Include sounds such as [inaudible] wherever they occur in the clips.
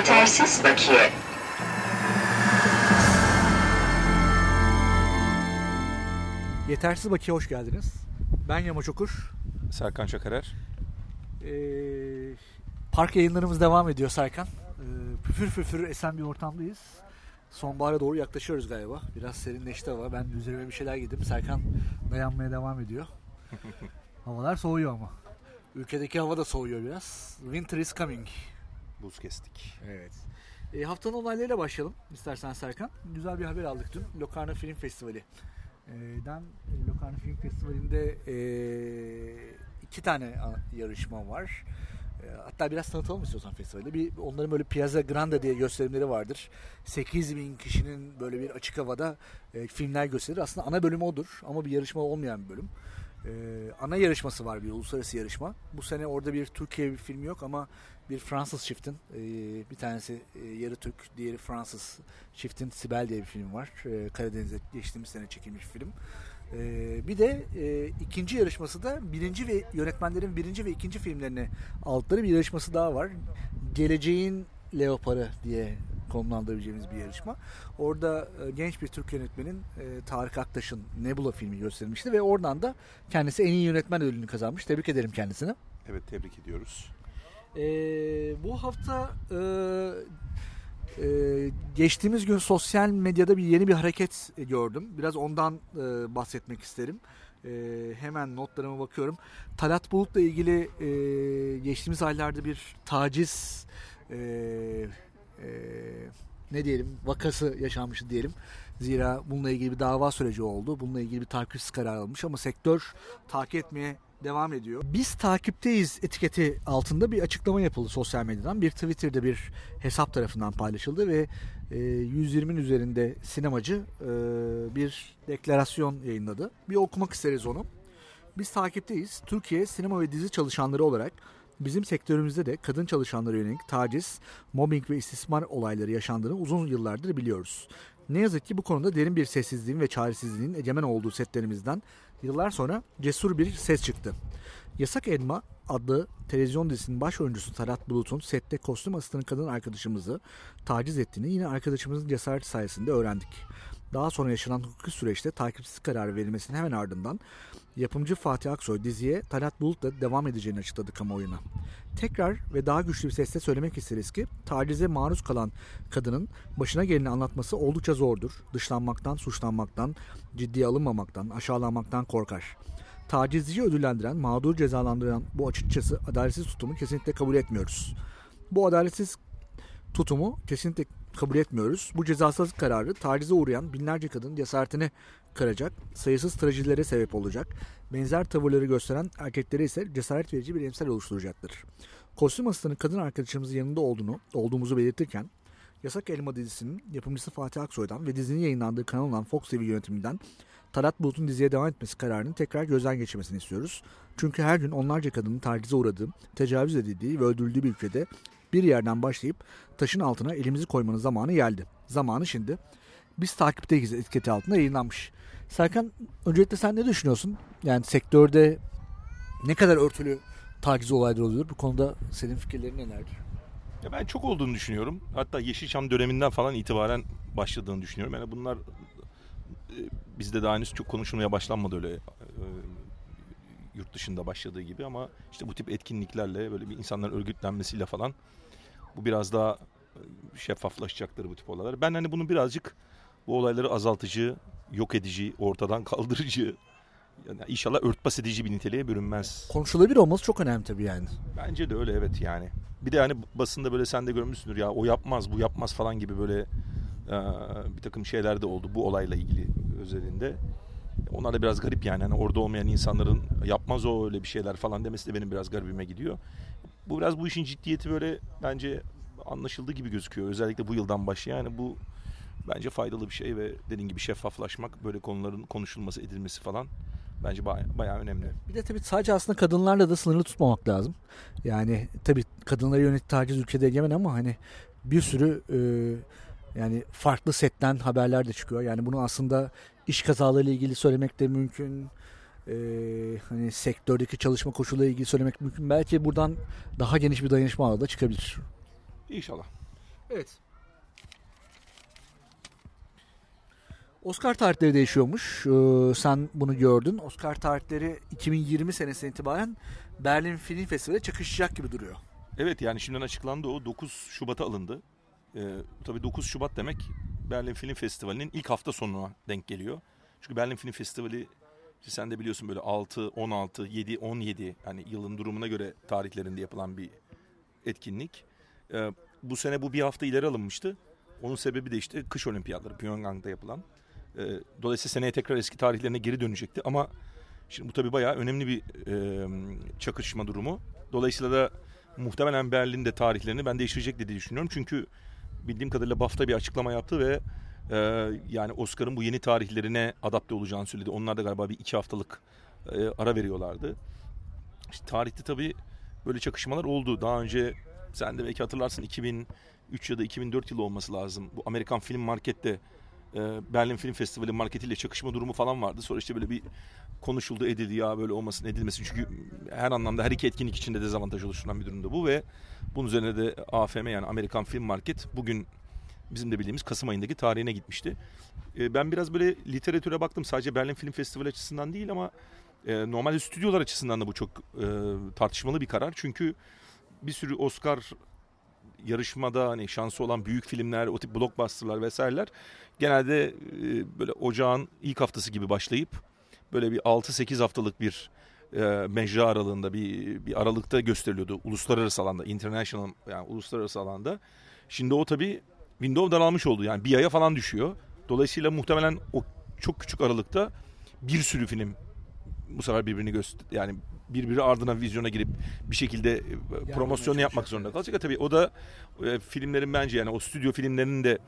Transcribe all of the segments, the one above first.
Yetersiz bakiye. Yetersiz Bakiye hoş geldiniz. Ben Yamaç Okur. Serkan Çakarer. Ee, park yayınlarımız devam ediyor Serkan. Ee, püfür püfür esen bir ortamdayız. Sonbahara doğru yaklaşıyoruz galiba. Biraz serinleşti hava. Ben üzerime bir şeyler giydim. Serkan dayanmaya devam ediyor. [laughs] Havalar soğuyor ama. Ülkedeki hava da soğuyor biraz. Winter is coming. Buz kestik. Evet. E, haftanın olaylarıyla başlayalım istersen Serkan. Güzel bir haber aldık dün. Locarno Film Festivali. E, den Locarno Film Festivali'nde e, iki tane yarışma var. E, hatta biraz tanıtalım istiyorsan festivali. Bir, onların böyle Piazza Grande diye gösterimleri vardır. 8 bin kişinin böyle bir açık havada e, filmler gösterir. Aslında ana bölümü odur ama bir yarışma olmayan bir bölüm. E, ana yarışması var bir uluslararası yarışma. Bu sene orada bir Türkiye bir film yok ama bir Fransız çiftin e, bir tanesi e, yarı Türk, diğeri Fransız çiftin Sibel diye bir film var. E, Karadeniz'de geçtiğimiz sene çekilmiş film. E, bir de e, ikinci yarışması da birinci ve yönetmenlerin birinci ve ikinci filmlerini aldıkları bir yarışması daha var. Geleceğin Leoparı diye konumlandırabileceğimiz bir yarışma. Orada e, genç bir Türk yönetmenin e, Tarık Aktaş'ın Nebula filmi gösterilmişti ve oradan da kendisi en iyi yönetmen ödülünü kazanmış. Tebrik ederim kendisine. Evet tebrik ediyoruz. Ee, bu hafta e, e, geçtiğimiz gün sosyal medyada bir yeni bir hareket gördüm. Biraz ondan e, bahsetmek isterim. E, hemen notlarıma bakıyorum. Talat Bulut'la ilgili e, geçtiğimiz aylarda bir taciz e, e, ne diyelim vakası yaşanmıştı diyelim. Zira bununla ilgili bir dava süreci oldu. Bununla ilgili bir takipsiz karar alınmış ama sektör takip etmeye devam ediyor. Biz takipteyiz etiketi altında bir açıklama yapıldı sosyal medyadan. Bir Twitter'da bir hesap tarafından paylaşıldı ve e, 120'nin üzerinde sinemacı e, bir deklarasyon yayınladı. Bir okumak isteriz onu. Biz takipteyiz. Türkiye sinema ve dizi çalışanları olarak bizim sektörümüzde de kadın çalışanlara yönelik taciz, mobbing ve istismar olayları yaşandığını uzun yıllardır biliyoruz. Ne yazık ki bu konuda derin bir sessizliğin ve çaresizliğin egemen olduğu setlerimizden yıllar sonra cesur bir ses çıktı. Yasak Elma adlı televizyon dizisinin baş oyuncusu Talat Bulut'un sette kostüm asistanı kadın arkadaşımızı taciz ettiğini yine arkadaşımızın cesareti sayesinde öğrendik. Daha sonra yaşanan hukuki süreçte takipsiz kararı verilmesinin hemen ardından yapımcı Fatih Aksoy diziye Talat Bulut'la devam edeceğini açıkladı kamuoyuna. Tekrar ve daha güçlü bir sesle söylemek isteriz ki tacize maruz kalan kadının başına geleni anlatması oldukça zordur. Dışlanmaktan, suçlanmaktan, ciddiye alınmamaktan, aşağılanmaktan korkar. Tacizciyi ödüllendiren, mağdur cezalandıran bu açıkçası adaletsiz tutumu kesinlikle kabul etmiyoruz. Bu adaletsiz tutumu kesinlikle kabul etmiyoruz. Bu cezasız kararı tacize uğrayan binlerce kadının cesaretini kıracak, sayısız trajedilere sebep olacak, benzer tavırları gösteren erkeklere ise cesaret verici bir emsal oluşturacaktır. Kostüm asistanı kadın arkadaşımızın yanında olduğunu, olduğumuzu belirtirken, Yasak Elma dizisinin yapımcısı Fatih Aksoy'dan ve dizinin yayınlandığı kanal olan Fox TV yönetiminden Talat Bulut'un diziye devam etmesi kararını tekrar gözden geçirmesini istiyoruz. Çünkü her gün onlarca kadının tacize uğradığı, tecavüz edildiği ve öldürüldüğü bir ülkede bir yerden başlayıp taşın altına elimizi koymanın zamanı geldi. Zamanı şimdi. Biz takipteyiz etiketi altında yayınlanmış. Serkan öncelikle sen ne düşünüyorsun? Yani sektörde ne kadar örtülü taciz olayları oluyor? Bu konuda senin fikirlerin nelerdir? Ya ben çok olduğunu düşünüyorum. Hatta Yeşilçam döneminden falan itibaren başladığını düşünüyorum. Yani bunlar e, bizde daha henüz çok konuşulmaya başlanmadı öyle e, yurt dışında başladığı gibi ama işte bu tip etkinliklerle böyle bir insanların örgütlenmesiyle falan bu biraz daha e, şeffaflaşacaktır bu tip olaylar. Ben hani bunu birazcık bu olayları azaltıcı, yok edici, ortadan [laughs] kaldırıcı yani inşallah örtbas edici bir niteliğe bürünmez. Konuşulabilir olması çok önemli tabii yani. Bence de öyle evet yani. Bir de hani basında böyle sen de görmüşsündür ya o yapmaz bu yapmaz falan gibi böyle bir takım şeyler de oldu bu olayla ilgili özelinde. Onlar da biraz garip yani. Hani orada olmayan insanların yapmaz o öyle bir şeyler falan demesi de benim biraz garibime gidiyor. Bu biraz bu işin ciddiyeti böyle bence anlaşıldığı gibi gözüküyor. Özellikle bu yıldan başlayan yani bu bence faydalı bir şey ve dediğin gibi şeffaflaşmak, böyle konuların konuşulması, edilmesi falan bence bayağı, bayağı önemli. Bir de tabii sadece aslında kadınlarla da sınırlı tutmamak lazım. Yani tabii kadınlara yönelik taciz ülkede egemen ama hani bir sürü e, yani farklı setten haberler de çıkıyor. Yani bunu aslında iş kazalarıyla ilgili söylemek de mümkün. E, hani sektördeki çalışma koşullarıyla ilgili söylemek mümkün. Belki buradan daha geniş bir dayanışma ağı da çıkabilir. İnşallah. Evet. Oscar tarihleri değişiyormuş. Ee, sen bunu gördün. Oscar tarihleri 2020 senesinden itibaren Berlin Film Festivali'de çakışacak gibi duruyor. Evet yani şimdiden açıklandı o 9 Şubat'a alındı. Ee, tabii 9 Şubat demek Berlin Film Festivali'nin ilk hafta sonuna denk geliyor. Çünkü Berlin Film Festivali sen de biliyorsun böyle 6, 16, 7, 17 hani yılın durumuna göre tarihlerinde yapılan bir etkinlik. Ee, bu sene bu bir hafta ileri alınmıştı. Onun sebebi de işte kış olimpiyatları Pyongyang'da yapılan. Ee, dolayısıyla seneye tekrar eski tarihlerine geri dönecekti ama şimdi bu tabii bayağı önemli bir e, çakışma durumu. Dolayısıyla da muhtemelen Berlin'de tarihlerini ben değiştirecek diye düşünüyorum. Çünkü bildiğim kadarıyla BAFTA bir açıklama yaptı ve e, yani Oscar'ın bu yeni tarihlerine adapte olacağını söyledi. Onlar da galiba bir iki haftalık e, ara veriyorlardı. İşte tarihte tabii böyle çakışmalar oldu. Daha önce sen de belki hatırlarsın 2003 ya da 2004 yılı olması lazım. Bu Amerikan Film Market'te e, Berlin Film Festivali marketiyle çakışma durumu falan vardı. Sonra işte böyle bir konuşuldu edildi ya böyle olmasın edilmesin. Çünkü her anlamda her iki etkinlik içinde dezavantaj oluşturan bir durumda bu ve bunun üzerine de AFM yani Amerikan Film Market bugün bizim de bildiğimiz Kasım ayındaki tarihine gitmişti. E, ben biraz böyle literatüre baktım sadece Berlin Film Festivali açısından değil ama e, normalde stüdyolar açısından da bu çok e, tartışmalı bir karar. Çünkü bir sürü Oscar yarışmada hani şansı olan büyük filmler, o tip blockbusterlar vesaireler genelde e, böyle ocağın ilk haftası gibi başlayıp böyle bir 6-8 haftalık bir e, mecra aralığında bir, bir aralıkta gösteriliyordu. Uluslararası alanda, international yani uluslararası alanda. Şimdi o tabii window daralmış oldu. Yani bir aya falan düşüyor. Dolayısıyla muhtemelen o çok küçük aralıkta bir sürü film bu sefer birbirini göster yani birbiri ardına vizyona girip bir şekilde e, promosyonu yapmak zorunda kalacak. Evet. Tabii o da e, filmlerin bence yani o stüdyo filmlerinin de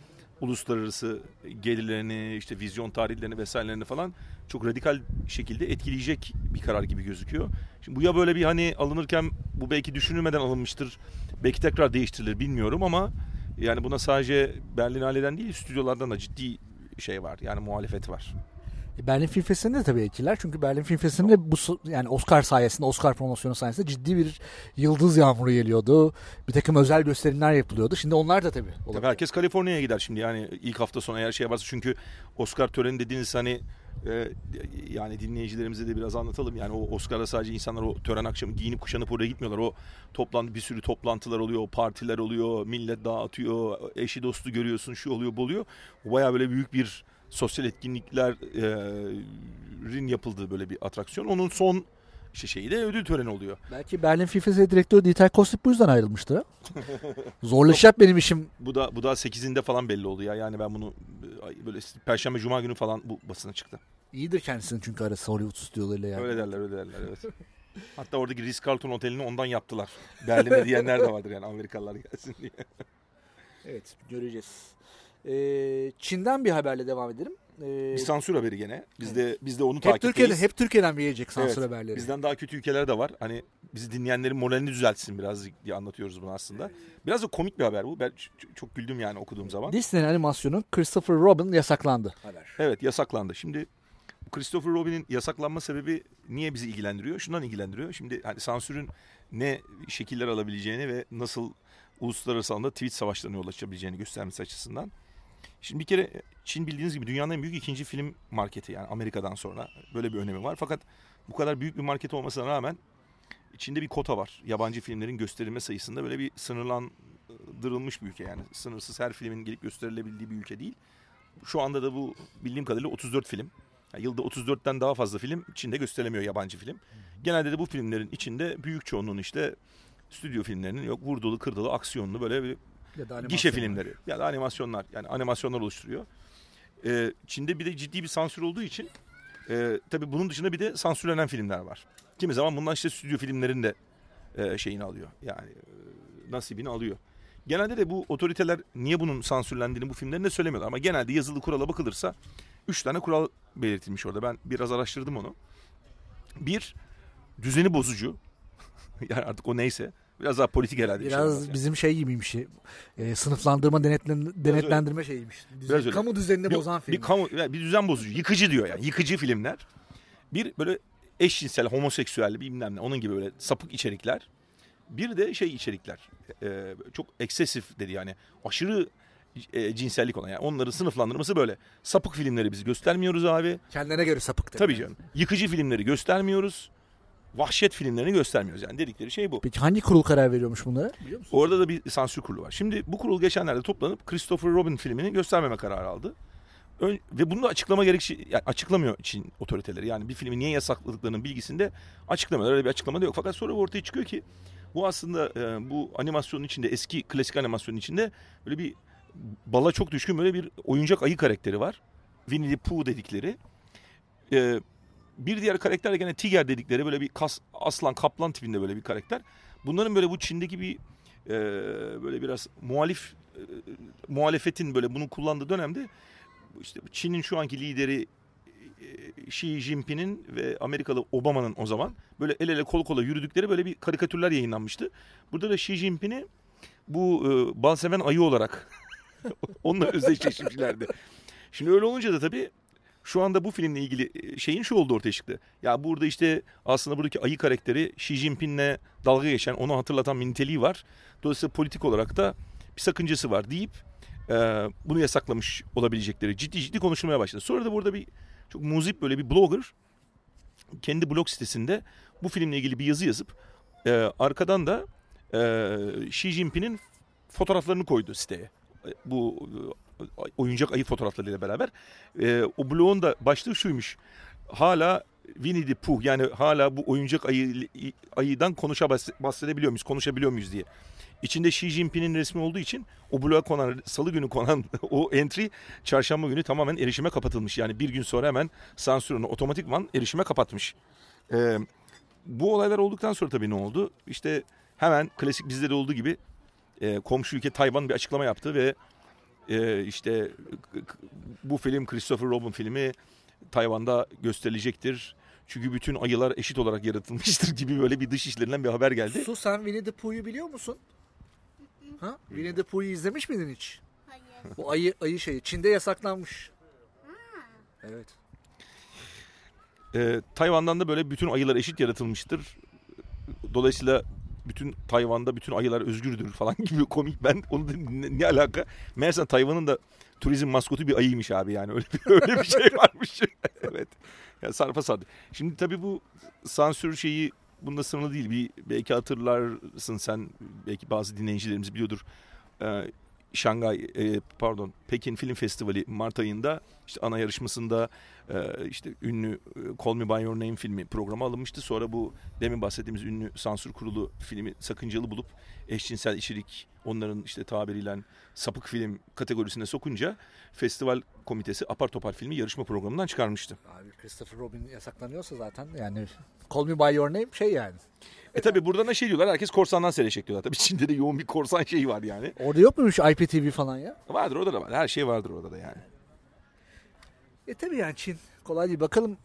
uluslararası gelirlerini, işte vizyon tarihlerini vesairelerini falan çok radikal şekilde etkileyecek bir karar gibi gözüküyor. Şimdi bu ya böyle bir hani alınırken bu belki düşünülmeden alınmıştır. Belki tekrar değiştirilir bilmiyorum ama yani buna sadece Berlinale'den değil stüdyolardan da ciddi şey var. Yani muhalefet var. E, Berlin Film Festivali'nde de tabii etkiler. Çünkü Berlin Film Festivali'nde bu yani Oscar sayesinde, Oscar promosyonu sayesinde ciddi bir yıldız yağmuru geliyordu. Bir takım özel gösterimler yapılıyordu. Şimdi onlar da tabii. Olabilir. Tabii herkes Kaliforniya'ya gider şimdi yani ilk hafta sonu eğer şey varsa çünkü Oscar töreni dediğiniz hani e, yani dinleyicilerimize de biraz anlatalım. Yani o Oscar'da sadece insanlar o tören akşamı giyinip kuşanıp oraya gitmiyorlar. O toplantı bir sürü toplantılar oluyor, partiler oluyor, millet dağıtıyor, eşi dostu görüyorsun, şu oluyor, bu oluyor. O baya böyle büyük bir sosyal etkinliklerin yapıldığı böyle bir atraksiyon. Onun son işte şeyi de ödül töreni oluyor. Belki Berlin Festivali direktörü Dieter Kostip bu yüzden ayrılmıştı. [laughs] Zorlaşacak benim işim. Bu da bu da 8'inde falan belli oldu ya. Yani ben bunu böyle perşembe cuma günü falan bu basına çıktı. İyidir kendisinin çünkü arası Hollywood stüdyolarıyla yani. Öyle derler öyle derler evet. [laughs] Hatta oradaki Ritz-Carlton otelini ondan yaptılar. Berlin'de diyenler de vardır yani Amerikalılar gelsin diye. evet göreceğiz. Ee, Çin'den bir haberle devam edelim. Ee, bir sansür haberi gene. Biz de biz de onu hep takipteyiz. Türkiye'den hep Türkiye'den bir gelecek sansür evet, haberleri. Bizden daha kötü ülkeler de var. Hani bizi dinleyenlerin moralini düzeltsin biraz diye anlatıyoruz bunu aslında. Biraz da komik bir haber bu. Ben çok güldüm yani okuduğum zaman. Disney'in animasyonu Christopher Robin yasaklandı. Haber. Evet yasaklandı. Şimdi Christopher Robin'in yasaklanma sebebi niye bizi ilgilendiriyor? Şundan ilgilendiriyor. Şimdi hani sansürün ne şekiller alabileceğini ve nasıl uluslararası alanda tweet savaşlarına yol açabileceğini göstermesi açısından. Şimdi bir kere Çin bildiğiniz gibi dünyanın en büyük ikinci film marketi yani Amerika'dan sonra böyle bir önemi var. Fakat bu kadar büyük bir market olmasına rağmen içinde bir kota var. Yabancı filmlerin gösterilme sayısında böyle bir sınırlandırılmış bir ülke yani. Sınırsız her filmin gelip gösterilebildiği bir ülke değil. Şu anda da bu bildiğim kadarıyla 34 film. Yani yılda 34'ten daha fazla film Çin'de gösterilemiyor yabancı film. Genelde de bu filmlerin içinde büyük çoğunluğun işte stüdyo filmlerinin yok vurdulu kırdılı aksiyonlu böyle bir ya da gişe filmleri ya da animasyonlar yani animasyonlar oluşturuyor. Ee, Çin'de bir de ciddi bir sansür olduğu için e, tabii bunun dışında bir de sansürlenen filmler var. Kimi zaman bundan işte stüdyo filmlerin de e, şeyini alıyor. Yani e, nasibini alıyor. Genelde de bu otoriteler niye bunun sansürlendiğini bu filmlerinde söylemiyorlar. Ama genelde yazılı kurala bakılırsa üç tane kural belirtilmiş orada. Ben biraz araştırdım onu. Bir, düzeni bozucu. [laughs] yani artık o neyse. Biraz daha politik herhalde. Biraz şey bizim şey gibiymiş. E, sınıflandırma denetlen, denetlendirme şeyiymiş. Düzen, Biraz kamu düzenini bir, bozan film. Bir, kamu, bir düzen bozucu. Yıkıcı diyor yani. Yıkıcı filmler. Bir böyle eşcinsel, homoseksüel bilmem ne onun gibi böyle sapık içerikler. Bir de şey içerikler. E, çok eksesif dedi yani. Aşırı e, cinsellik olan yani onları sınıflandırması böyle. Sapık filmleri biz göstermiyoruz abi. Kendine göre sapık. Tabii canım. Yıkıcı filmleri göstermiyoruz. Vahşet filmlerini göstermiyoruz yani dedikleri şey bu. Peki hangi kurul karar veriyormuş bunlara biliyor musun? Orada da bir sansür kurulu var. Şimdi bu kurul geçenlerde toplanıp Christopher Robin filmini göstermeme kararı aldı. Ön, ve bunu da açıklama gerek yani açıklamıyor Çin otoriteleri. Yani bir filmi niye yasakladıklarının bilgisinde açıklamıyorlar. Öyle bir açıklama da yok. Fakat sonra ortaya çıkıyor ki bu aslında e, bu animasyonun içinde eski klasik animasyonun içinde böyle bir bala çok düşkün böyle bir oyuncak ayı karakteri var. Winnie the Pooh dedikleri. E, bir diğer karakter de gene Tiger dedikleri böyle bir kas, aslan kaplan tipinde böyle bir karakter. Bunların böyle bu Çin'deki bir e, böyle biraz muhalif e, muhalefetin böyle bunu kullandığı dönemde işte Çin'in şu anki lideri e, Xi Jinping'in ve Amerikalı Obama'nın o zaman böyle el ele kol kola yürüdükleri böyle bir karikatürler yayınlanmıştı. Burada da Xi Jinping'i bu e, balseven ayı olarak [laughs] onunla özdeşleşmişlerdi. Şimdi öyle olunca da tabii şu anda bu filmle ilgili e, şeyin şu oldu ortaya çıktı. Ya burada işte aslında buradaki ayı karakteri Xi Jinping'le dalga geçen, onu hatırlatan bir niteliği var. Dolayısıyla politik olarak da bir sakıncası var deyip e, bunu yasaklamış olabilecekleri ciddi ciddi konuşulmaya başladı. Sonra da burada bir çok muzip böyle bir blogger kendi blog sitesinde bu filmle ilgili bir yazı yazıp e, arkadan da e, Xi Jinping'in fotoğraflarını koydu siteye. E, bu oyuncak ayı fotoğraflarıyla beraber. E, o bloğun da başlığı şuymuş. Hala Winnie the Pooh yani hala bu oyuncak ayı, ayıdan konuşa bahsedebiliyor muyuz, konuşabiliyor muyuz diye. İçinde Xi Jinping'in resmi olduğu için o bloğa konan, salı günü konan [laughs] o entry çarşamba günü tamamen erişime kapatılmış. Yani bir gün sonra hemen sansürünü otomatikman erişime kapatmış. Ee, bu olaylar olduktan sonra tabii ne oldu? İşte hemen klasik bizde de olduğu gibi e, komşu ülke Tayvan bir açıklama yaptı ve e, işte bu film Christopher Robin filmi Tayvan'da gösterilecektir. Çünkü bütün ayılar eşit olarak yaratılmıştır [laughs] gibi böyle bir dış işlerinden bir haber geldi. Su sen Winnie the Pooh'yu biliyor musun? Ha? Winnie the Pooh'yu izlemiş miydin hiç? Hayır. Bu ayı ayı şeyi Çin'de yasaklanmış. Evet. Ee, Tayvan'dan da böyle bütün ayılar eşit yaratılmıştır. Dolayısıyla bütün Tayvan'da bütün ayılar özgürdür falan [laughs] gibi komik ben onu da ne, ne alaka? Meğerse Tayvan'ın da turizm maskotu bir ayıymış abi yani öyle bir, [laughs] öyle bir şey varmış. [laughs] evet. Ya sarpa sardı. Şimdi tabii bu sansür şeyi bunda sınırlı değil. Bir, belki hatırlarsın sen belki bazı dinleyicilerimiz biliyordur. Ee, Şangay e, pardon Pekin Film Festivali Mart ayında işte ana yarışmasında e, işte ünlü e, Call Me By Your Name filmi programa alınmıştı. Sonra bu demin bahsettiğimiz ünlü sansür kurulu filmi sakıncalı bulup eşcinsel içerik onların işte tabiriyle sapık film kategorisine sokunca festival komitesi apar topar filmi yarışma programından çıkarmıştı. Abi Christopher Robin yasaklanıyorsa zaten yani Call Me By Your Name şey yani. E tabi buradan da şey diyorlar herkes korsandan seyredecek diyorlar. Tabi Çin'de de yoğun bir korsan şeyi var yani. Orada yok muymuş IPTV falan ya? Vardır orada da var. Her şey vardır orada da yani. E tabi yani Çin kolay değil. Bakalım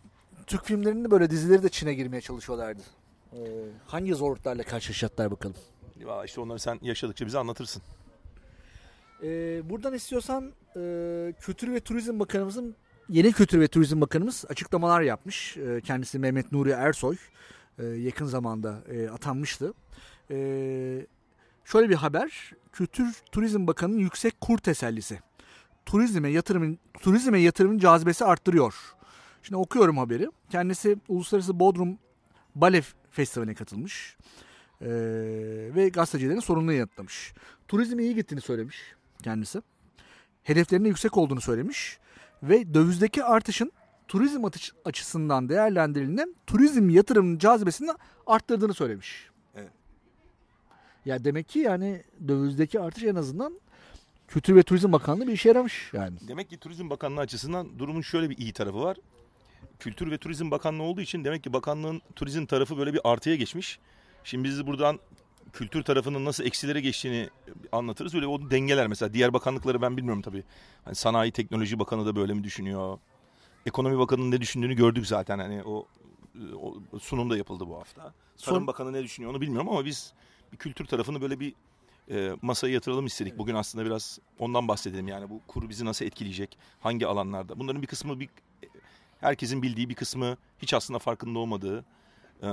Türk filmlerinin böyle dizileri de Çin'e girmeye çalışıyorlardı. Ee, hangi zorluklarla karşılaşacaklar bakalım. Valla işte onları sen yaşadıkça bize anlatırsın. Ee, buradan istiyorsan e, Kültür ve Turizm Bakanımızın yeni Kültür ve Turizm Bakanımız açıklamalar yapmış. E, kendisi Mehmet Nuri Ersoy e, yakın zamanda e, atanmıştı. E, şöyle bir haber. Kültür Turizm Bakanı'nın yüksek kur tesellisi. Turizme yatırımın turizme yatırımın cazibesi arttırıyor. Şimdi okuyorum haberi. Kendisi Uluslararası Bodrum Bale Festivali'ne katılmış. Ee, ve gazetecilerin sorununu yanıtlamış. Turizme iyi gittiğini söylemiş kendisi. Hedeflerinin yüksek olduğunu söylemiş. Ve dövizdeki artışın turizm açısından değerlendirildiğinde turizm yatırımının cazibesini arttırdığını söylemiş. Evet. Ya demek ki yani dövizdeki artış en azından Kültür ve Turizm Bakanlığı bir işe yaramış yani. Demek ki Turizm Bakanlığı açısından durumun şöyle bir iyi tarafı var. Kültür ve Turizm Bakanlığı olduğu için demek ki bakanlığın turizm tarafı böyle bir artıya geçmiş. Şimdi biz buradan kültür tarafının nasıl eksilere geçtiğini anlatırız. Öyle o dengeler mesela diğer bakanlıkları ben bilmiyorum tabii. Hani Sanayi Teknoloji Bakanı da böyle mi düşünüyor? Ekonomi Bakanı'nın ne düşündüğünü gördük zaten. Hani o, o sunum da yapıldı bu hafta. Tarım Son... Bakanı ne düşünüyor onu bilmiyorum ama biz bir kültür tarafını böyle bir e, masaya yatıralım istedik. Bugün aslında biraz ondan bahsedelim. Yani bu kuru bizi nasıl etkileyecek? Hangi alanlarda? Bunların bir kısmı bir herkesin bildiği bir kısmı hiç aslında farkında olmadığı e,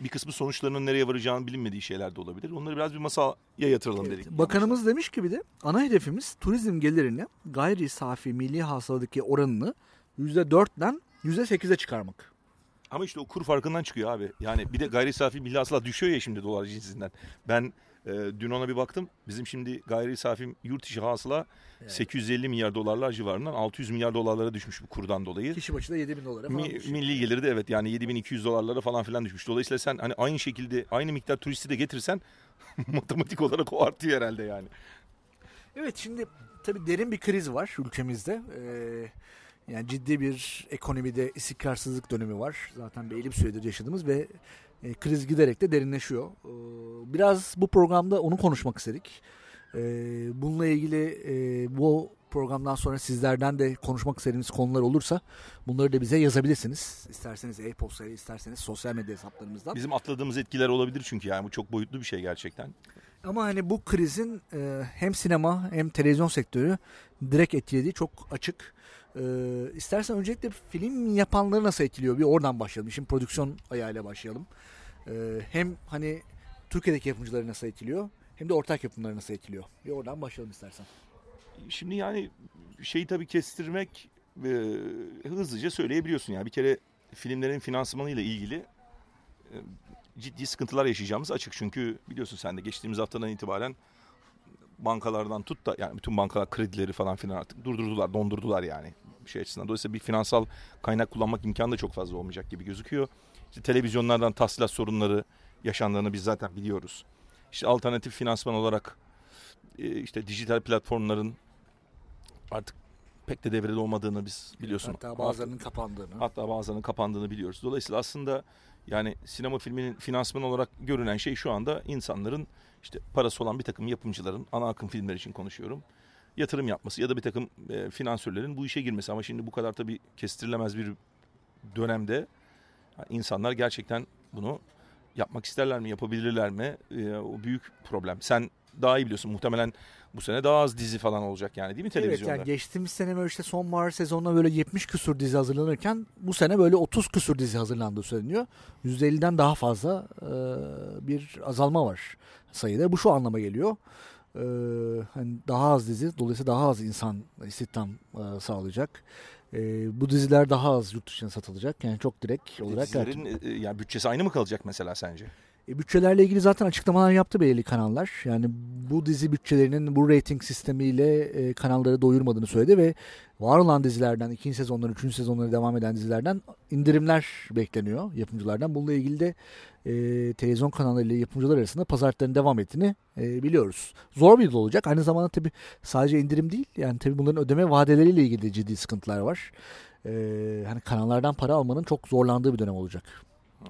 bir kısmı sonuçlarının nereye varacağını bilinmediği şeyler de olabilir. Onları biraz bir masaya yatıralım Evet, dedik. Bakanımız demiş ki bir de ana hedefimiz turizm gelirini gayri safi milli hasıladaki oranını %4'den %8'e çıkarmak. Ama işte o kur farkından çıkıyor abi. Yani bir de gayri safi milli hasıla düşüyor ya şimdi dolar cinsinden. Ben e, dün ona bir baktım. Bizim şimdi gayri safi yurt içi hasıla 850 milyar dolarlar civarından 600 milyar dolarlara düşmüş bu kurdan dolayı. Kişi başı da 7 bin dolara falan. Mi, düşüyor. milli geliri de evet yani 7200 dolarlara falan filan düşmüş. Dolayısıyla sen hani aynı şekilde aynı miktar turisti de getirsen [laughs] matematik olarak o artıyor herhalde yani. Evet şimdi tabii derin bir kriz var ülkemizde. Ee, yani ciddi bir ekonomide istikrarsızlık dönemi var. Zaten belli bir süredir yaşadığımız ve e, kriz giderek de derinleşiyor. Ee, biraz bu programda onu konuşmak istedik. Ee, bununla ilgili e, bu programdan sonra sizlerden de konuşmak istediğiniz konular olursa bunları da bize yazabilirsiniz. İsterseniz e-postayla isterseniz sosyal medya hesaplarımızdan. Bizim atladığımız etkiler olabilir çünkü yani bu çok boyutlu bir şey gerçekten. Ama hani bu krizin e, hem sinema hem televizyon sektörü direkt etkilediği çok açık. E, istersen öncelikle film yapanları nasıl etkiliyor? Bir oradan başlayalım. Şimdi prodüksiyon ayağıyla başlayalım. E, hem hani Türkiye'deki yapımcıları nasıl etkiliyor? Hem de ortak yapımları nasıl etkiliyor? Bir oradan başlayalım istersen. Şimdi yani şeyi tabii kestirmek e, hızlıca söyleyebiliyorsun. Yani bir kere filmlerin finansmanıyla ilgili e, ciddi sıkıntılar yaşayacağımız açık. Çünkü biliyorsun sen de geçtiğimiz haftadan itibaren bankalardan tut da yani bütün bankalar kredileri falan filan artık durdurdular, dondurdular yani şey açısından. Dolayısıyla bir finansal kaynak kullanmak imkanı da çok fazla olmayacak gibi gözüküyor. İşte televizyonlardan tahsilat sorunları yaşandığını biz zaten biliyoruz. İşte alternatif finansman olarak e, işte dijital platformların artık pek de devrede olmadığını biz biliyorsun. Hatta bazılarının kapandığını. Hatta bazılarının kapandığını biliyoruz. Dolayısıyla aslında yani sinema filminin finansman olarak görünen şey şu anda insanların işte parası olan bir takım yapımcıların ana akım filmler için konuşuyorum. Yatırım yapması ya da bir takım e, finansörlerin bu işe girmesi. Ama şimdi bu kadar tabii kestirilemez bir dönemde insanlar gerçekten bunu yapmak isterler mi, yapabilirler mi? E, o büyük problem. Sen daha iyi biliyorsun muhtemelen bu sene daha az dizi falan olacak yani değil mi televizyonda? Evet yani geçtiğimiz sene böyle işte sonbahar sezonuna böyle 70 küsur dizi hazırlanırken bu sene böyle 30 küsur dizi hazırlandığı söyleniyor. %50'den daha fazla e, bir azalma var sayıda. Bu şu anlama geliyor. E, hani daha az dizi dolayısıyla daha az insan istihdam e, sağlayacak. E, bu diziler daha az yurt dışına satılacak. Yani çok direkt olarak. Dizilerin e, yani bütçesi aynı mı kalacak mesela sence? E, bütçelerle ilgili zaten açıklamalar yaptı belirli kanallar. Yani bu dizi bütçelerinin bu rating sistemiyle e, kanalları doyurmadığını söyledi ve var olan dizilerden, ikinci sezonları, üçüncü sezonları devam eden dizilerden indirimler bekleniyor yapımcılardan. Bununla ilgili de e, televizyon kanallarıyla yapımcılar arasında pazarlıkların devam ettiğini e, biliyoruz. Zor bir yıl olacak. Aynı zamanda tabii sadece indirim değil. Yani tabii bunların ödeme vadeleriyle ilgili de ciddi sıkıntılar var. E, hani kanallardan para almanın çok zorlandığı bir dönem olacak.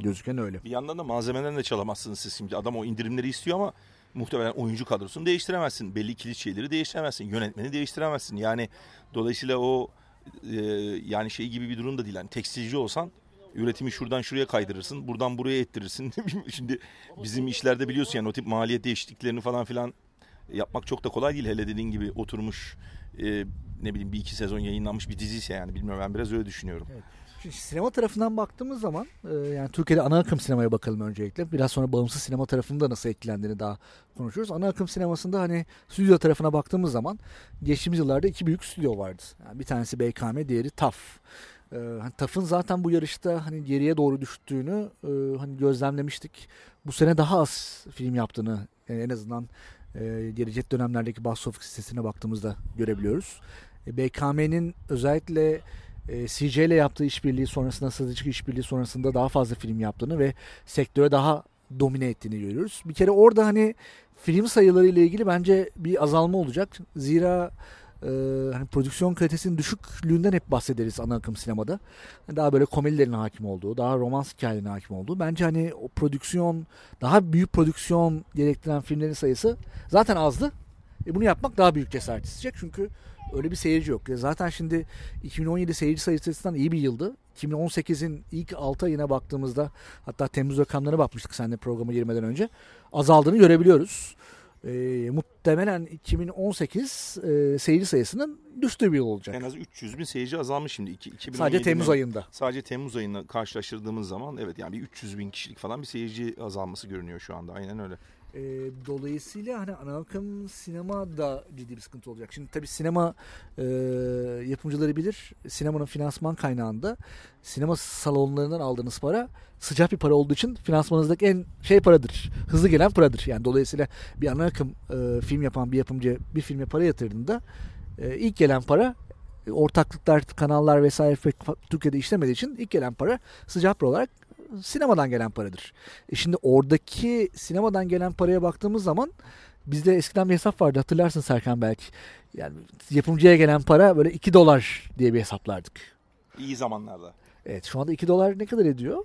Gözüken öyle. Bir yandan da malzemeden de çalamazsınız siz şimdi. Adam o indirimleri istiyor ama muhtemelen oyuncu kadrosunu değiştiremezsin. Belli kilit şeyleri değiştiremezsin. Yönetmeni değiştiremezsin. Yani dolayısıyla o e, yani şey gibi bir durum da değil. Yani tekstilci olsan üretimi şuradan şuraya kaydırırsın. Buradan buraya ettirirsin. [laughs] şimdi bizim işlerde biliyorsun yani o tip maliyet değişikliklerini falan filan yapmak çok da kolay değil. Hele dediğin gibi oturmuş e, ne bileyim bir iki sezon yayınlanmış bir diziyse yani bilmiyorum ben biraz öyle düşünüyorum. Evet. Sinema tarafından baktığımız zaman e, yani Türkiye'de ana akım sinemaya bakalım öncelikle. Biraz sonra bağımsız sinema tarafında nasıl etkilendiğini daha konuşuruz. Ana akım sinemasında hani stüdyo tarafına baktığımız zaman geçtiğimiz yıllarda iki büyük stüdyo vardı. Yani bir tanesi BKM, diğeri TAF. E, hani TAF'ın zaten bu yarışta hani geriye doğru düştüğünü e, hani gözlemlemiştik. Bu sene daha az film yaptığını yani en azından gelecek dönemlerdeki box office listesine baktığımızda görebiliyoruz. BKM'nin özellikle e, CJ ile yaptığı işbirliği sonrasında satıcı işbirliği sonrasında daha fazla film yaptığını ve sektöre daha domine ettiğini görüyoruz. Bir kere orada hani film sayıları ile ilgili bence bir azalma olacak. Zira e, hani prodüksiyon kalitesinin düşüklüğünden hep bahsederiz ana akım sinemada. Daha böyle komedilerin hakim olduğu, daha romans hikayelerine hakim olduğu. Bence hani o prodüksiyon, daha büyük prodüksiyon gerektiren filmlerin sayısı zaten azdı. E bunu yapmak daha büyük cesaret isteyecek çünkü öyle bir seyirci yok. Zaten şimdi 2017 seyirci sayısı açısından iyi bir yıldı. 2018'in ilk 6 ayına baktığımızda hatta Temmuz rakamlarına bakmıştık seninle programa girmeden önce. Azaldığını görebiliyoruz. e, muhtemelen 2018 e, seyirci sayısının düştüğü bir yıl olacak. En az 300 bin seyirci azalmış şimdi. İki, 2017 Sadece Temmuz ayında. Sadece Temmuz ayını karşılaştırdığımız zaman evet yani bir 300 bin kişilik falan bir seyirci azalması görünüyor şu anda. Aynen öyle. E, dolayısıyla hani ana akım sinema da ciddi bir sıkıntı olacak. Şimdi tabii sinema e, yapımcıları bilir. Sinemanın finansman kaynağında sinema salonlarından aldığınız para sıcak bir para olduğu için finansmanınızdaki en şey paradır. Hızlı gelen paradır. Yani dolayısıyla bir ana akım e, film yapan bir yapımcı bir filme para yatırdığında e, ilk gelen para e, ortaklıklar, kanallar vesaire Türkiye'de işlemediği için ilk gelen para sıcak para olarak sinemadan gelen paradır. E şimdi oradaki sinemadan gelen paraya baktığımız zaman bizde eskiden bir hesap vardı hatırlarsın Serkan belki. Yani yapımcıya gelen para böyle 2 dolar diye bir hesaplardık. İyi zamanlarda. Evet şu anda 2 dolar ne kadar ediyor?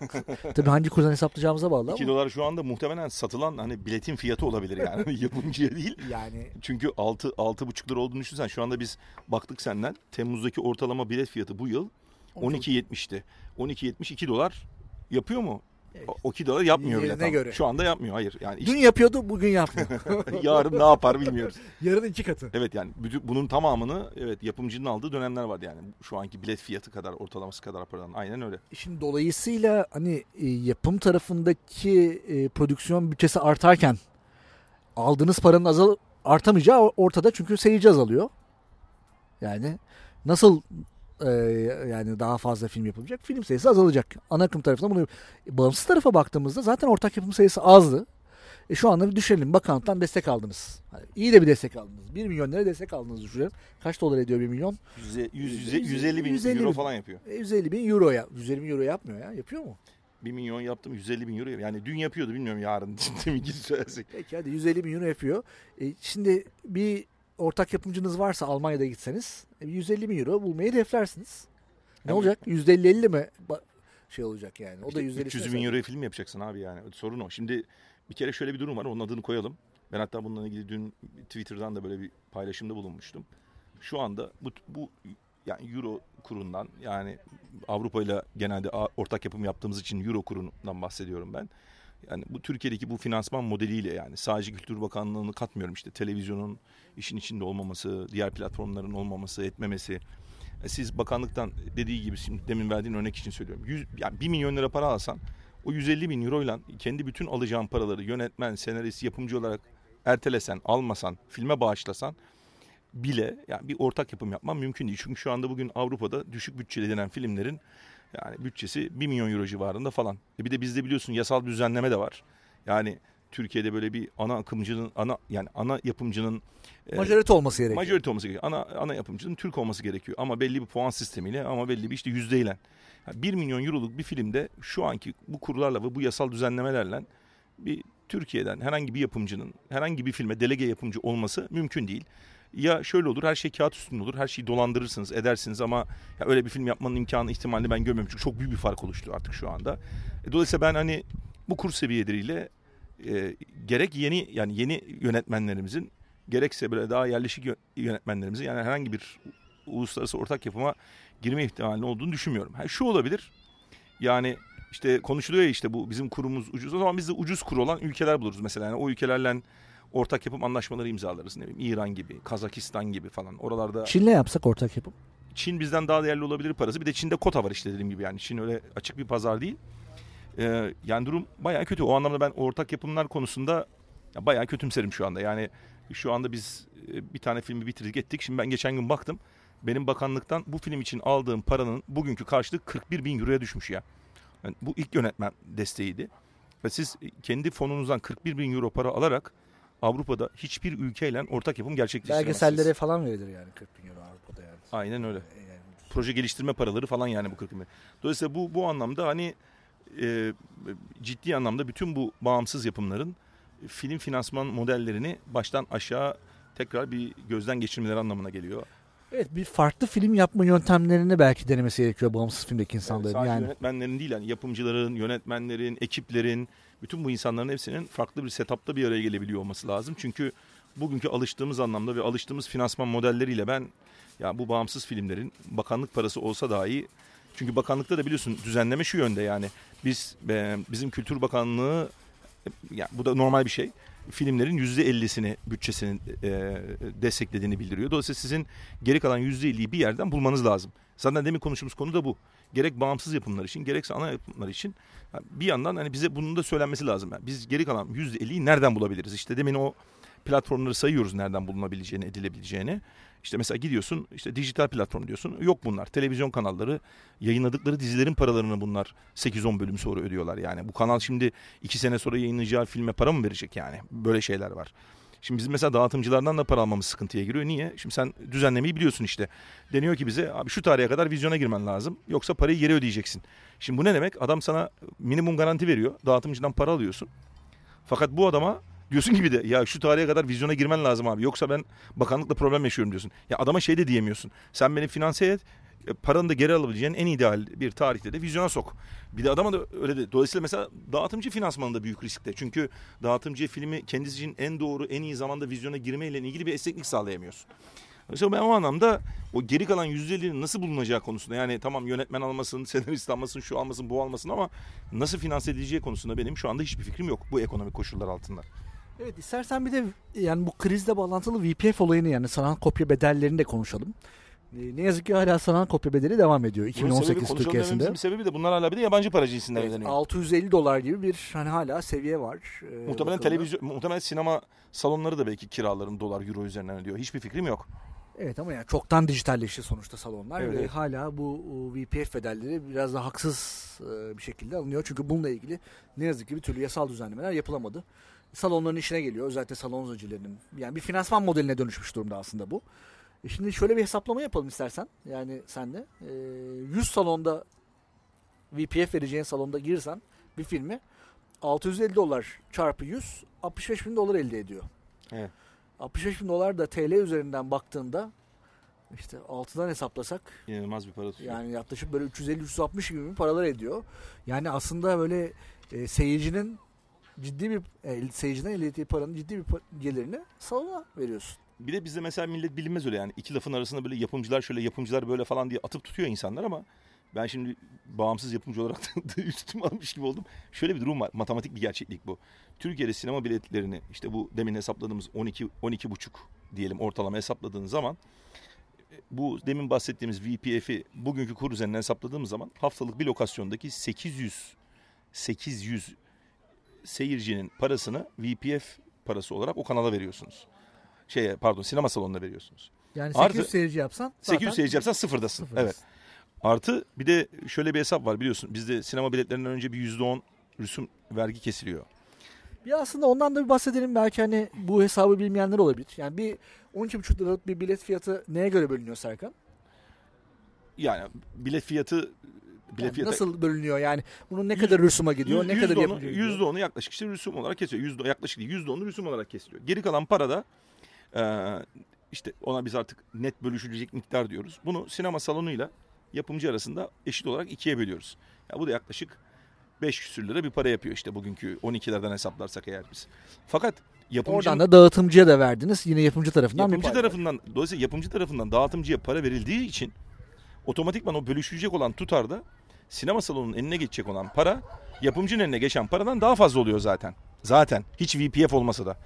[laughs] Tabii hangi kurdan hesaplayacağımıza bağlı 2 ama. dolar şu anda muhtemelen satılan hani biletin fiyatı olabilir yani [laughs] yapımcıya değil. Yani Çünkü 6 6,5 lira olduğunu düşünsen şu anda biz baktık senden Temmuz'daki ortalama bilet fiyatı bu yıl 12.70'ti. 12.70 2 dolar yapıyor mu? Evet. O- O 2 dolar yapmıyor bile Yerine tam. göre. Şu anda yapmıyor hayır. Yani dün yapıyordu bugün yapmıyor. [laughs] yarın ne yapar bilmiyoruz. [laughs] Yarın iki katı. Evet yani bütün- bunun tamamını evet yapımcının aldığı dönemler vardı yani. Şu anki bilet fiyatı kadar ortalaması kadar paradan. Aynen öyle. Şimdi dolayısıyla hani e, yapım tarafındaki e, prodüksiyon bütçesi artarken aldığınız paranın azal artamayacağı ortada çünkü seyirci azalıyor. Yani nasıl e, yani daha fazla film yapılacak? Film sayısı azalacak. Ana akım tarafından bunu E, bağımsız tarafa baktığımızda zaten ortak yapım sayısı azdı. E şu anda bir düşünelim. Bakanlıktan destek aldınız. Hani iyi de bir destek aldınız. 1 milyon lira destek aldınız düşünelim. Kaç dolar ediyor 1 milyon? 100, 100, 150 bin 150 euro bin. falan yapıyor. E, 150 bin euro ya. 150 bin euro yapmıyor ya. Yapıyor mu? 1 milyon yaptım 150 bin euro. Yani dün yapıyordu bilmiyorum yarın. Şimdi mi gidip söylersek. Peki hadi 150 bin euro yapıyor. E, şimdi bir ortak yapımcınız varsa Almanya'da gitseniz e, 150 bin euro bulmayı hedeflersiniz. Ne olacak? %50-50 mi şey olacak yani? O da İşte 150 300 bin euroya film yapacaksın abi yani. Sorun o. Şimdi bir kere şöyle bir durum var. Onun adını koyalım. Ben hatta bununla ilgili dün Twitter'dan da böyle bir paylaşımda bulunmuştum. Şu anda bu, bu yani euro kurundan yani Avrupa ile genelde ortak yapım yaptığımız için euro kurundan bahsediyorum ben. Yani bu Türkiye'deki bu finansman modeliyle yani sadece Kültür Bakanlığı'nı katmıyorum işte televizyonun işin içinde olmaması, diğer platformların olmaması, etmemesi. E Siz bakanlıktan dediği gibi şimdi demin verdiğin örnek için söylüyorum. 100, yani 1 milyon lira para alsan o 150 bin euroyla kendi bütün alacağın paraları yönetmen, senarist, yapımcı olarak ertelesen, almasan, filme bağışlasan bile yani bir ortak yapım yapman mümkün değil. Çünkü şu anda bugün Avrupa'da düşük bütçeli denen filmlerin yani bütçesi 1 milyon euro civarında falan. E bir de bizde biliyorsun yasal bir düzenleme de var. Yani Türkiye'de böyle bir ana akımcının ana yani ana yapımcının e, Majorite olması gerekiyor. Majorite olması gerekiyor. Ana, ana yapımcının Türk olması gerekiyor. Ama belli bir puan sistemiyle ama belli bir işte yüzdeyle. Yani 1 milyon euroluk bir filmde şu anki bu kurlarla ve bu yasal düzenlemelerle bir Türkiye'den herhangi bir yapımcının herhangi bir filme delege yapımcı olması mümkün değil. Ya şöyle olur her şey kağıt üstünde olur her şeyi dolandırırsınız edersiniz ama ya öyle bir film yapmanın imkanı ihtimalini ben görmüyorum. Çünkü çok büyük bir fark oluştu artık şu anda. E, dolayısıyla ben hani bu kur seviyeleriyle e, gerek yeni yani yeni yönetmenlerimizin gerekse böyle daha yerleşik yö- yönetmenlerimizin yani herhangi bir uluslararası ortak yapıma girme ihtimalinin olduğunu düşünmüyorum. Ha, şu olabilir. Yani işte konuşuluyor ya işte bu bizim kurumuz ucuz. O zaman biz de ucuz kur olan ülkeler buluruz mesela. Yani o ülkelerle ortak yapım anlaşmaları imzalarız. Ne bileyim İran gibi, Kazakistan gibi falan. Oralarda Çin'le yapsak ortak yapım. Çin bizden daha değerli olabilir parası. Bir de Çin'de kota var işte dediğim gibi yani. Çin öyle açık bir pazar değil. Ee, yani durum bayağı kötü. O anlamda ben ortak yapımlar konusunda ya bayağı kötümserim şu anda. Yani şu anda biz e, bir tane filmi bitirdik ettik. Şimdi ben geçen gün baktım. Benim bakanlıktan bu film için aldığım paranın bugünkü karşılığı 41 bin euroya düşmüş ya. Yani bu ilk yönetmen desteğiydi. Ve siz kendi fonunuzdan 41 bin euro para alarak Avrupa'da hiçbir ülkeyle ortak yapım gerçekleştiremezsiniz. Belgesellere falan verilir yani 40 bin euro Avrupa'da yani. Aynen öyle yani proje geliştirme paraları falan yani bu 40 bin. Dolayısıyla bu bu anlamda hani e, ciddi anlamda bütün bu bağımsız yapımların film finansman modellerini baştan aşağı tekrar bir gözden geçirmeleri anlamına geliyor. Evet bir farklı film yapma yöntemlerini belki denemesi gerekiyor bağımsız filmdeki insanların. Sadece yani yönetmenlerin değil yani yapımcıların, yönetmenlerin, ekiplerin, bütün bu insanların hepsinin farklı bir setupta bir araya gelebiliyor olması lazım. Çünkü bugünkü alıştığımız anlamda ve alıştığımız finansman modelleriyle ben ya bu bağımsız filmlerin bakanlık parası olsa dahi çünkü bakanlıkta da biliyorsun düzenleme şu yönde yani biz bizim Kültür Bakanlığı ya bu da normal bir şey. Filmlerin %50'sini bütçesinin e, desteklediğini bildiriyor. Dolayısıyla sizin geri kalan %50'yi bir yerden bulmanız lazım. Zaten demin konuştuğumuz konu da bu. Gerek bağımsız yapımlar için gerekse ana yapımlar için bir yandan hani bize bunun da söylenmesi lazım. Yani biz geri kalan %50'yi nereden bulabiliriz? İşte demin o platformları sayıyoruz nereden bulunabileceğini, edilebileceğini. İşte mesela gidiyorsun işte dijital platform diyorsun. Yok bunlar. Televizyon kanalları yayınladıkları dizilerin paralarını bunlar 8-10 bölüm sonra ödüyorlar yani. Bu kanal şimdi 2 sene sonra yayınlayacağı filme para mı verecek yani? Böyle şeyler var. Şimdi bizim mesela dağıtımcılardan da para almamız sıkıntıya giriyor. Niye? Şimdi sen düzenlemeyi biliyorsun işte. Deniyor ki bize abi şu tarihe kadar vizyona girmen lazım. Yoksa parayı geri ödeyeceksin. Şimdi bu ne demek? Adam sana minimum garanti veriyor. Dağıtımcıdan para alıyorsun. Fakat bu adama Diyorsun gibi de ya şu tarihe kadar vizyona girmen lazım abi. Yoksa ben bakanlıkla problem yaşıyorum diyorsun. Ya adama şey de diyemiyorsun. Sen beni finanse et e, paranı da geri alabileceğin en ideal bir tarihte de vizyona sok. Bir de adama da öyle de. Dolayısıyla mesela dağıtımcı finansmanında büyük riskte. Çünkü dağıtımcı filmi kendisi için en doğru, en iyi zamanda vizyona girmeyle ilgili bir esneklik sağlayamıyorsun. Mesela ben o anlamda o geri kalan %50'nin nasıl bulunacağı konusunda yani tamam yönetmen almasın, [laughs] senarist almasın, şu almasın, bu almasın ama nasıl finanse edileceği konusunda benim şu anda hiçbir fikrim yok bu ekonomik koşullar altında. Evet istersen bir de yani bu krizle bağlantılı VPF olayını yani sanal kopya bedellerini de konuşalım. Ee, ne yazık ki hala sanal kopya bedeli devam ediyor 2018 sebebi, Türkiye'sinde. Bir sebebi de bunlar hala bir de yabancı para cinsinden evet, ödeniyor. 650 dolar gibi bir hani hala seviye var. Ee, muhtemelen televizyon, muhtemelen sinema salonları da belki kiraların dolar euro üzerinden ödüyor. Hiçbir fikrim yok. Evet ama yani çoktan dijitalleşti sonuçta salonlar evet. ve hala bu VPF bedelleri biraz da haksız e, bir şekilde alınıyor. Çünkü bununla ilgili ne yazık ki bir türlü yasal düzenlemeler yapılamadı salonların işine geliyor. Özellikle salon zincirlerinin. Yani bir finansman modeline dönüşmüş durumda aslında bu. E şimdi şöyle bir hesaplama yapalım istersen. Yani sen de. E, 100 salonda VPF vereceğin salonda girsen bir filmi 650 dolar çarpı 100 65 bin dolar elde ediyor. Evet. 65 bin dolar da TL üzerinden baktığında işte 6'dan hesaplasak inanılmaz bir para tutuyor. Yani yaklaşık böyle 350-360 gibi paralar ediyor. Yani aslında böyle e, seyircinin ciddi bir e, seyirciden elde ettiği paranın ciddi bir gelirini salona veriyorsun. Bir de bizde mesela millet bilinmez öyle yani. iki lafın arasında böyle yapımcılar şöyle yapımcılar böyle falan diye atıp tutuyor insanlar ama ben şimdi bağımsız yapımcı olarak [laughs] da üstüme almış gibi oldum. Şöyle bir durum var. Matematik bir gerçeklik bu. Türkiye'de sinema biletlerini işte bu demin hesapladığımız 12 12 buçuk diyelim ortalama hesapladığınız zaman bu demin bahsettiğimiz VPF'i bugünkü kur üzerinden hesapladığımız zaman haftalık bir lokasyondaki 800 800 seyircinin parasını VPF parası olarak o kanala veriyorsunuz. Şeye pardon sinema salonuna veriyorsunuz. Yani 800 Artı, seyirci yapsan 800 seyirci yapsan sıfırdasın. sıfırdasın. Evet. Artı bir de şöyle bir hesap var biliyorsun. Bizde sinema biletlerinden önce bir %10 rüsum vergi kesiliyor. Bir aslında ondan da bir bahsedelim. Belki hani bu hesabı bilmeyenler olabilir. Yani bir 12,5 liralık bir bilet fiyatı neye göre bölünüyor Serkan? Yani bilet fiyatı Bile yani. Nasıl bölünüyor yani? Bunun ne kadar rüsuma gidiyor? Yüz, ne kadar yapılıyor? Yüzde onu yaklaşık işte rüsum olarak kesiyor. Yüzde yaklaşık değil. Yüzde onu rüsum olarak kesiliyor. Geri kalan para da e, işte ona biz artık net bölüşülecek miktar diyoruz. Bunu sinema salonuyla yapımcı arasında eşit olarak ikiye bölüyoruz. Ya bu da yaklaşık 5 küsür lira bir para yapıyor işte bugünkü 12'lerden hesaplarsak eğer biz. Fakat yapımcı Oradan da dağıtımcıya da verdiniz. Yine yapımcı tarafından Yapımcı tarafından dolayısıyla yapımcı tarafından dağıtımcıya para verildiği için otomatikman o bölüşülecek olan tutarda sinema salonunun eline geçecek olan para yapımcının eline geçen paradan daha fazla oluyor zaten. Zaten hiç VPF olmasa da.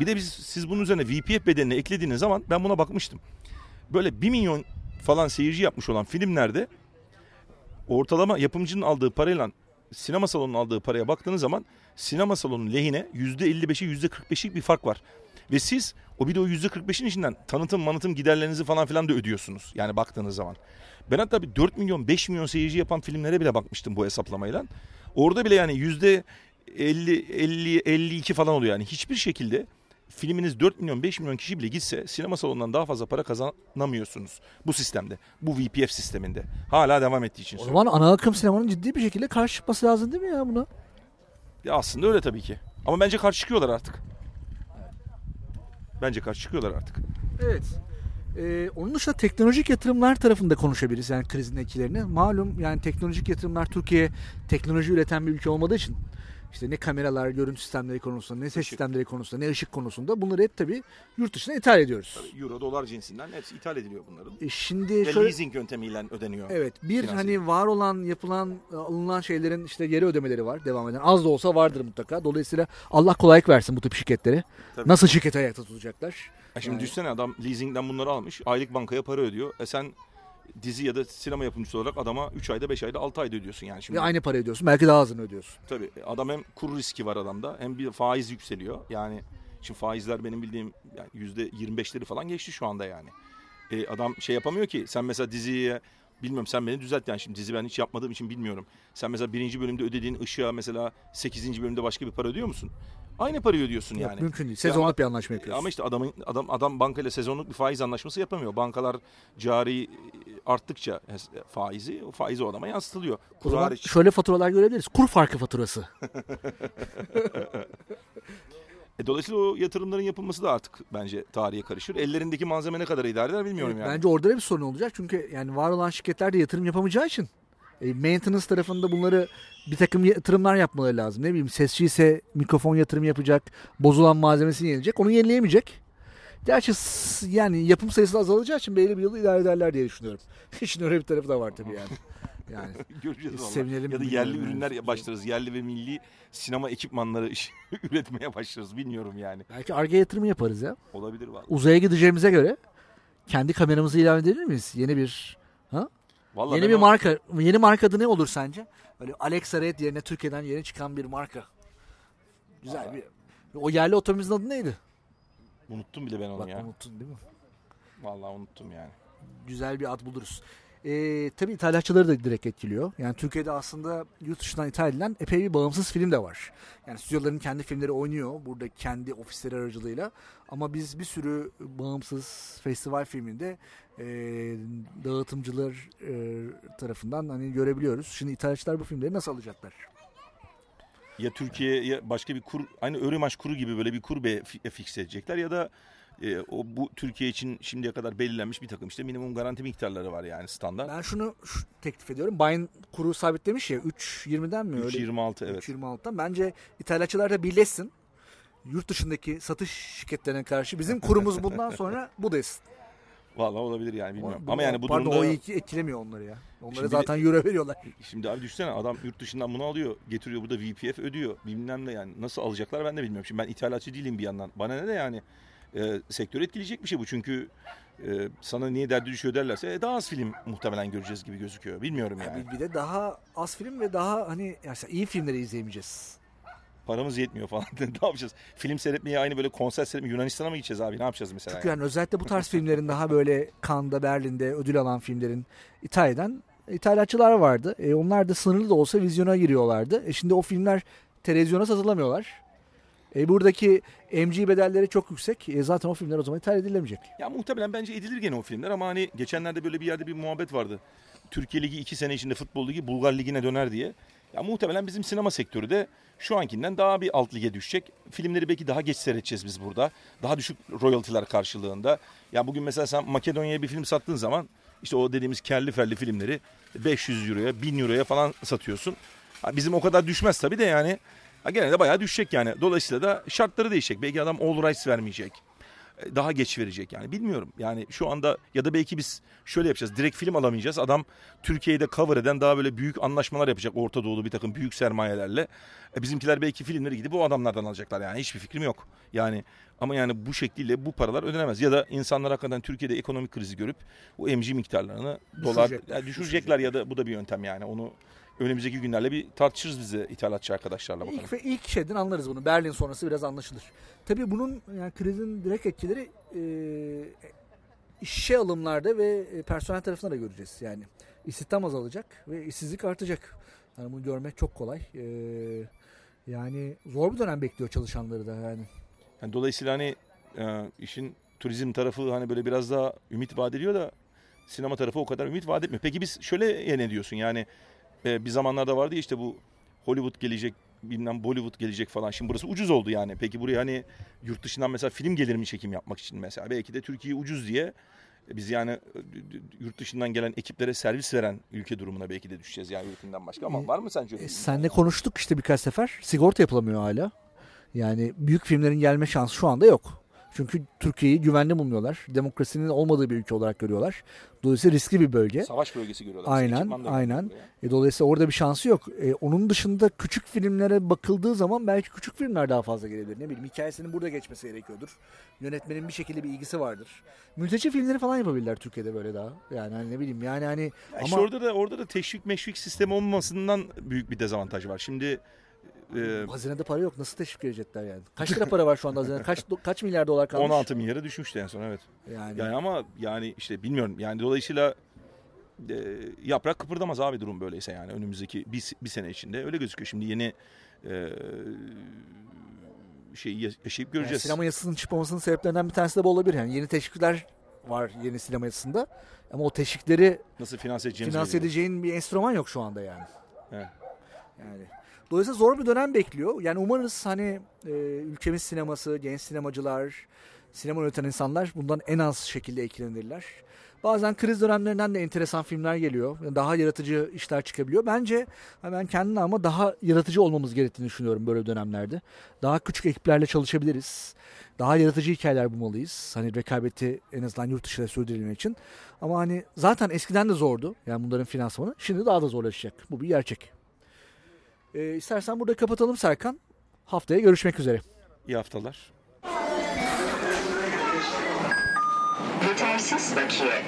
Bir de biz siz bunun üzerine VPF bedelini eklediğiniz zaman ben buna bakmıştım. Böyle 1 milyon falan seyirci yapmış olan filmlerde ortalama yapımcının aldığı parayla sinema salonunun aldığı paraya baktığınız zaman sinema salonunun lehine %55'i %45'lik bir fark var. Ve siz o bir de o %45'in içinden tanıtım manıtım giderlerinizi falan filan da ödüyorsunuz. Yani baktığınız zaman. Ben hatta bir 4 milyon 5 milyon seyirci yapan filmlere bile bakmıştım bu hesaplamayla. Orada bile yani yüzde 50, 50, 52 falan oluyor yani. Hiçbir şekilde filminiz 4 milyon 5 milyon kişi bile gitse sinema salonundan daha fazla para kazanamıyorsunuz bu sistemde. Bu VPF sisteminde. Hala devam ettiği için. O zaman ana akım sinemanın ciddi bir şekilde karşı çıkması lazım değil mi ya buna? Ya aslında öyle tabii ki. Ama bence karşı çıkıyorlar artık. Bence karşı çıkıyorlar artık. Evet. Ee, onun dışında teknolojik yatırımlar tarafında konuşabiliriz yani krizin etkilerini. Malum yani teknolojik yatırımlar Türkiye teknoloji üreten bir ülke olmadığı için işte ne kameralar, görüntü sistemleri konusunda, ne ses sistemleri konusunda, ne ışık konusunda bunları hep tabii yurt dışına ithal ediyoruz. Tabii Euro, dolar cinsinden hepsi ithal ediliyor bunların. E şimdi Ve şöyle leasing yöntemiyle ödeniyor. Evet bir Finanse hani var olan yapılan alınan şeylerin işte geri ödemeleri var devam eden. Az da olsa vardır mutlaka. Dolayısıyla Allah kolaylık versin bu tip şirketleri. Tabii. Nasıl şirketi ayakta tutacaklar? E şimdi Yani- düşünsene adam leasingden bunları almış. Aylık bankaya para ödüyor. E sen dizi ya da sinema yapımcısı olarak adama 3 ayda 5 ayda 6 ayda ödüyorsun yani. Şimdi Ve aynı para ödüyorsun. Belki daha azını ödüyorsun. Tabii adam hem kur riski var adamda hem bir faiz yükseliyor. Yani şimdi faizler benim bildiğim yani %25'leri falan geçti şu anda yani. E, adam şey yapamıyor ki sen mesela diziye bilmiyorum sen beni düzelt yani şimdi dizi ben hiç yapmadığım için bilmiyorum. Sen mesela birinci bölümde ödediğin ışığa mesela 8. bölümde başka bir para ödüyor musun? Aynı parayı ödüyorsun Yok, yani. mümkün değil. Sezonluk ama- bir anlaşma yapıyorsun. Ama işte adamın adam adam bankayla sezonluk bir faiz anlaşması yapamıyor. Bankalar cari arttıkça faizi o faizi o adama yansıtılıyor. Kur hariç. şöyle faturalar görebiliriz. Kur farkı faturası. [laughs] E, dolayısıyla o yatırımların yapılması da artık bence tarihe karışır. Ellerindeki malzeme ne kadar idare eder bilmiyorum Evet, yani. Bence orada da bir sorun olacak. Çünkü yani var olan şirketler de yatırım yapamayacağı için e, maintenance tarafında bunları bir takım yatırımlar yapmaları lazım. Ne bileyim sesçi ise mikrofon yatırım yapacak. Bozulan malzemesini yenileyecek. Onu yenileyemeyecek. Gerçi yani yapım sayısı azalacağı için belli bir yıl idare ederler diye düşünüyorum. [laughs] İşin öyle bir tarafı da var tabii yani. Yani [laughs] Göreceğiz. Sevinelim, Ya da yerli yani. ürünler başlarız. Yerli ve milli sinema ekipmanları [laughs] üretmeye başlarız. Bilmiyorum yani. belki Arge yatırımı yaparız ya. Olabilir valla. Uzaya gideceğimize göre kendi kameramızı ilan edebilir miyiz? Yeni bir Vallahi yeni bir o- marka. Yeni marka adı ne olur sence? Böyle Alexa Red yerine Türkiye'den yeni çıkan bir marka. Güzel Vallahi. bir. O yerli otomobimizin adı neydi? Unuttum bile ben onu Bak ya. unuttun değil mi? Vallahi unuttum yani. Güzel bir ad buluruz. Ee, tabii ithalatçıları da direkt etkiliyor. Yani Türkiye'de aslında yurt dışından ithal edilen epey bir bağımsız film de var. Yani stüdyoların kendi filmleri oynuyor. Burada kendi ofisleri aracılığıyla. Ama biz bir sürü bağımsız festival filminde e, dağıtımcılar e, tarafından hani görebiliyoruz. Şimdi ithalatçılar bu filmleri nasıl alacaklar? Ya Türkiye ya başka bir kur aynı Örimaş kuru gibi böyle bir kur be fi- fix edecekler ya da e, o bu Türkiye için şimdiye kadar belirlenmiş bir takım işte minimum garanti miktarları var yani standart. Ben şunu şu- teklif ediyorum. Bayern kuru sabitlemiş ya 3.20'den mi? öyle? 3.26 evet. 3.26'dan. Bence ithalatçılar da birleşsin. Yurt dışındaki satış şirketlerine karşı bizim kurumuz bundan sonra bu desin. Vallahi olabilir yani bilmiyorum. Bu- Ama yani bu pardon, durumda o iki etkilemiyor onları ya. Onlara Şimdi zaten euro veriyorlar. [laughs] şimdi abi düşünsene adam yurt dışından bunu alıyor, getiriyor burada VPF ödüyor. Bilmem ne yani nasıl alacaklar ben de bilmiyorum. Şimdi ben ithalatçı değilim bir yandan. Bana ne de yani e, sektörü etkileyecek bir şey bu. Çünkü e, sana niye derdi düşüyor derlerse e, daha az film muhtemelen göreceğiz gibi gözüküyor. Bilmiyorum yani. Bir, bir de daha az film ve daha hani yani iyi filmleri izleyemeyeceğiz. Paramız yetmiyor falan. [laughs] ne yapacağız? Film seyretmeye aynı böyle konser seyretmeye Yunanistan'a mı gideceğiz abi? Ne yapacağız mesela? Çünkü yani özellikle bu tarz filmlerin daha böyle Cannes'da, Berlin'de ödül alan filmlerin ithal eden ithalatçılar vardı. E, onlar da sınırlı da olsa vizyona giriyorlardı. E, şimdi o filmler televizyona satılamıyorlar. E, buradaki MG bedelleri çok yüksek. E, zaten o filmler o zaman ithal edilemeyecek. Ya muhtemelen bence edilir gene o filmler ama hani geçenlerde böyle bir yerde bir muhabbet vardı. Türkiye Ligi iki sene içinde futbol ligi Bulgar Ligi'ne döner diye. Ya muhtemelen bizim sinema sektörü de şu ankinden daha bir alt lige düşecek. Filmleri belki daha geç seyredeceğiz biz burada. Daha düşük royaltiler karşılığında. Ya bugün mesela sen Makedonya'ya bir film sattığın zaman işte o dediğimiz kelli felli filmleri 500 euroya 1000 euroya falan satıyorsun. Bizim o kadar düşmez tabii de yani. Ha, gene de bayağı düşecek yani. Dolayısıyla da şartları değişecek. Belki adam all rights vermeyecek daha geç verecek yani bilmiyorum. Yani şu anda ya da belki biz şöyle yapacağız. Direkt film alamayacağız. Adam Türkiye'de cover eden daha böyle büyük anlaşmalar yapacak Orta Doğulu bir takım büyük sermayelerle. E bizimkiler belki filmleri gidip o adamlardan alacaklar yani hiçbir fikrim yok. Yani ama yani bu şekliyle bu paralar ödenemez. Ya da insanlar hakikaten Türkiye'de ekonomik krizi görüp o emci miktarlarını dolar Düşürecekler. yani düşürecekler ya da bu da bir yöntem yani. Onu önümüzdeki günlerle bir tartışırız biz de ithalatçı arkadaşlarla bakalım. İlk, ve ilk şeyden anlarız bunu. Berlin sonrası biraz anlaşılır. Tabii bunun yani krizin direkt etkileri e, işe alımlarda ve e, personel tarafında da göreceğiz. Yani istihdam azalacak ve işsizlik artacak. Yani bunu görmek çok kolay. E, yani zor bir dönem bekliyor çalışanları da yani. Yani dolayısıyla hani e, işin turizm tarafı hani böyle biraz daha ümit vaat ediyor da sinema tarafı o kadar ümit vaat etmiyor. Peki biz şöyle ne diyorsun yani e, bir zamanlarda vardı ya işte bu Hollywood gelecek bilmem Bollywood gelecek falan. Şimdi burası ucuz oldu yani. Peki buraya hani yurt dışından mesela film gelir mi çekim yapmak için mesela? Belki de Türkiye ucuz diye Biz yani e, yurt dışından gelen ekiplere servis veren ülke durumuna belki de düşeceğiz yani üretimden başka ama var mı sence? E, senle konuştuk işte birkaç sefer. Sigorta yapılamıyor hala. Yani büyük filmlerin gelme şansı şu anda yok. Çünkü Türkiye'yi güvenli bulmuyorlar. Demokrasinin olmadığı bir ülke olarak görüyorlar. Dolayısıyla riskli bir bölge. Savaş bölgesi görüyorlar. Aynen, aynen. E, dolayısıyla orada bir şansı yok. E, onun dışında küçük filmlere bakıldığı zaman belki küçük filmler daha fazla gelebilir. Ne bileyim hikayesinin burada geçmesi gerekiyordur. Yönetmenin bir şekilde bir ilgisi vardır. Mülteci filmleri falan yapabilirler Türkiye'de böyle daha. Yani hani ne bileyim yani hani Ya ama işte orada da orada da teşvik meşvik sistemi olmamasından büyük bir dezavantaj var. Şimdi e, hazinede para yok. Nasıl teşvik edecekler yani? Kaç lira para var şu anda hazinede? Kaç kaç milyar dolar kalmış? 16 milyara düşmüştü en son evet. Yani, Yani ama yani işte bilmiyorum yani dolayısıyla e, yaprak kıpırdamaz abi durum böyleyse yani önümüzdeki bir, bir sene içinde öyle gözüküyor. Şimdi yeni e, şeyi ya- yaşayıp yani göreceğiz. sinema yasasının çıkmamasının sebeplerinden bir tanesi de bu olabilir. Yani yeni teşvikler var yeni sinema yasasında. Ama o teşvikleri Nasıl finanse değil. edeceğin bir enstrüman yok şu anda yani. Evet. Yani dolayısıyla zor bir dönem bekliyor. Yani umarız hani e, ülkemiz sineması, genç sinemacılar, sinema üreten insanlar bundan en az şekilde etkilenirler. Bazen kriz dönemlerinden de enteresan filmler geliyor. Daha yaratıcı işler çıkabiliyor. Bence ben kendi ama daha yaratıcı olmamız gerektiğini düşünüyorum böyle dönemlerde. Daha küçük ekiplerle çalışabiliriz. Daha yaratıcı hikayeler bulmalıyız. Hani rekabeti en azından yurt dışında sürdürebilmek için. Ama hani zaten eskiden de zordu. Yani bunların finansmanı. Şimdi daha da zorlaşacak. Bu bir gerçek. Ee, istersen burada kapatalım Serkan. Haftaya görüşmek üzere. İyi haftalar. Yetersiz bakiye.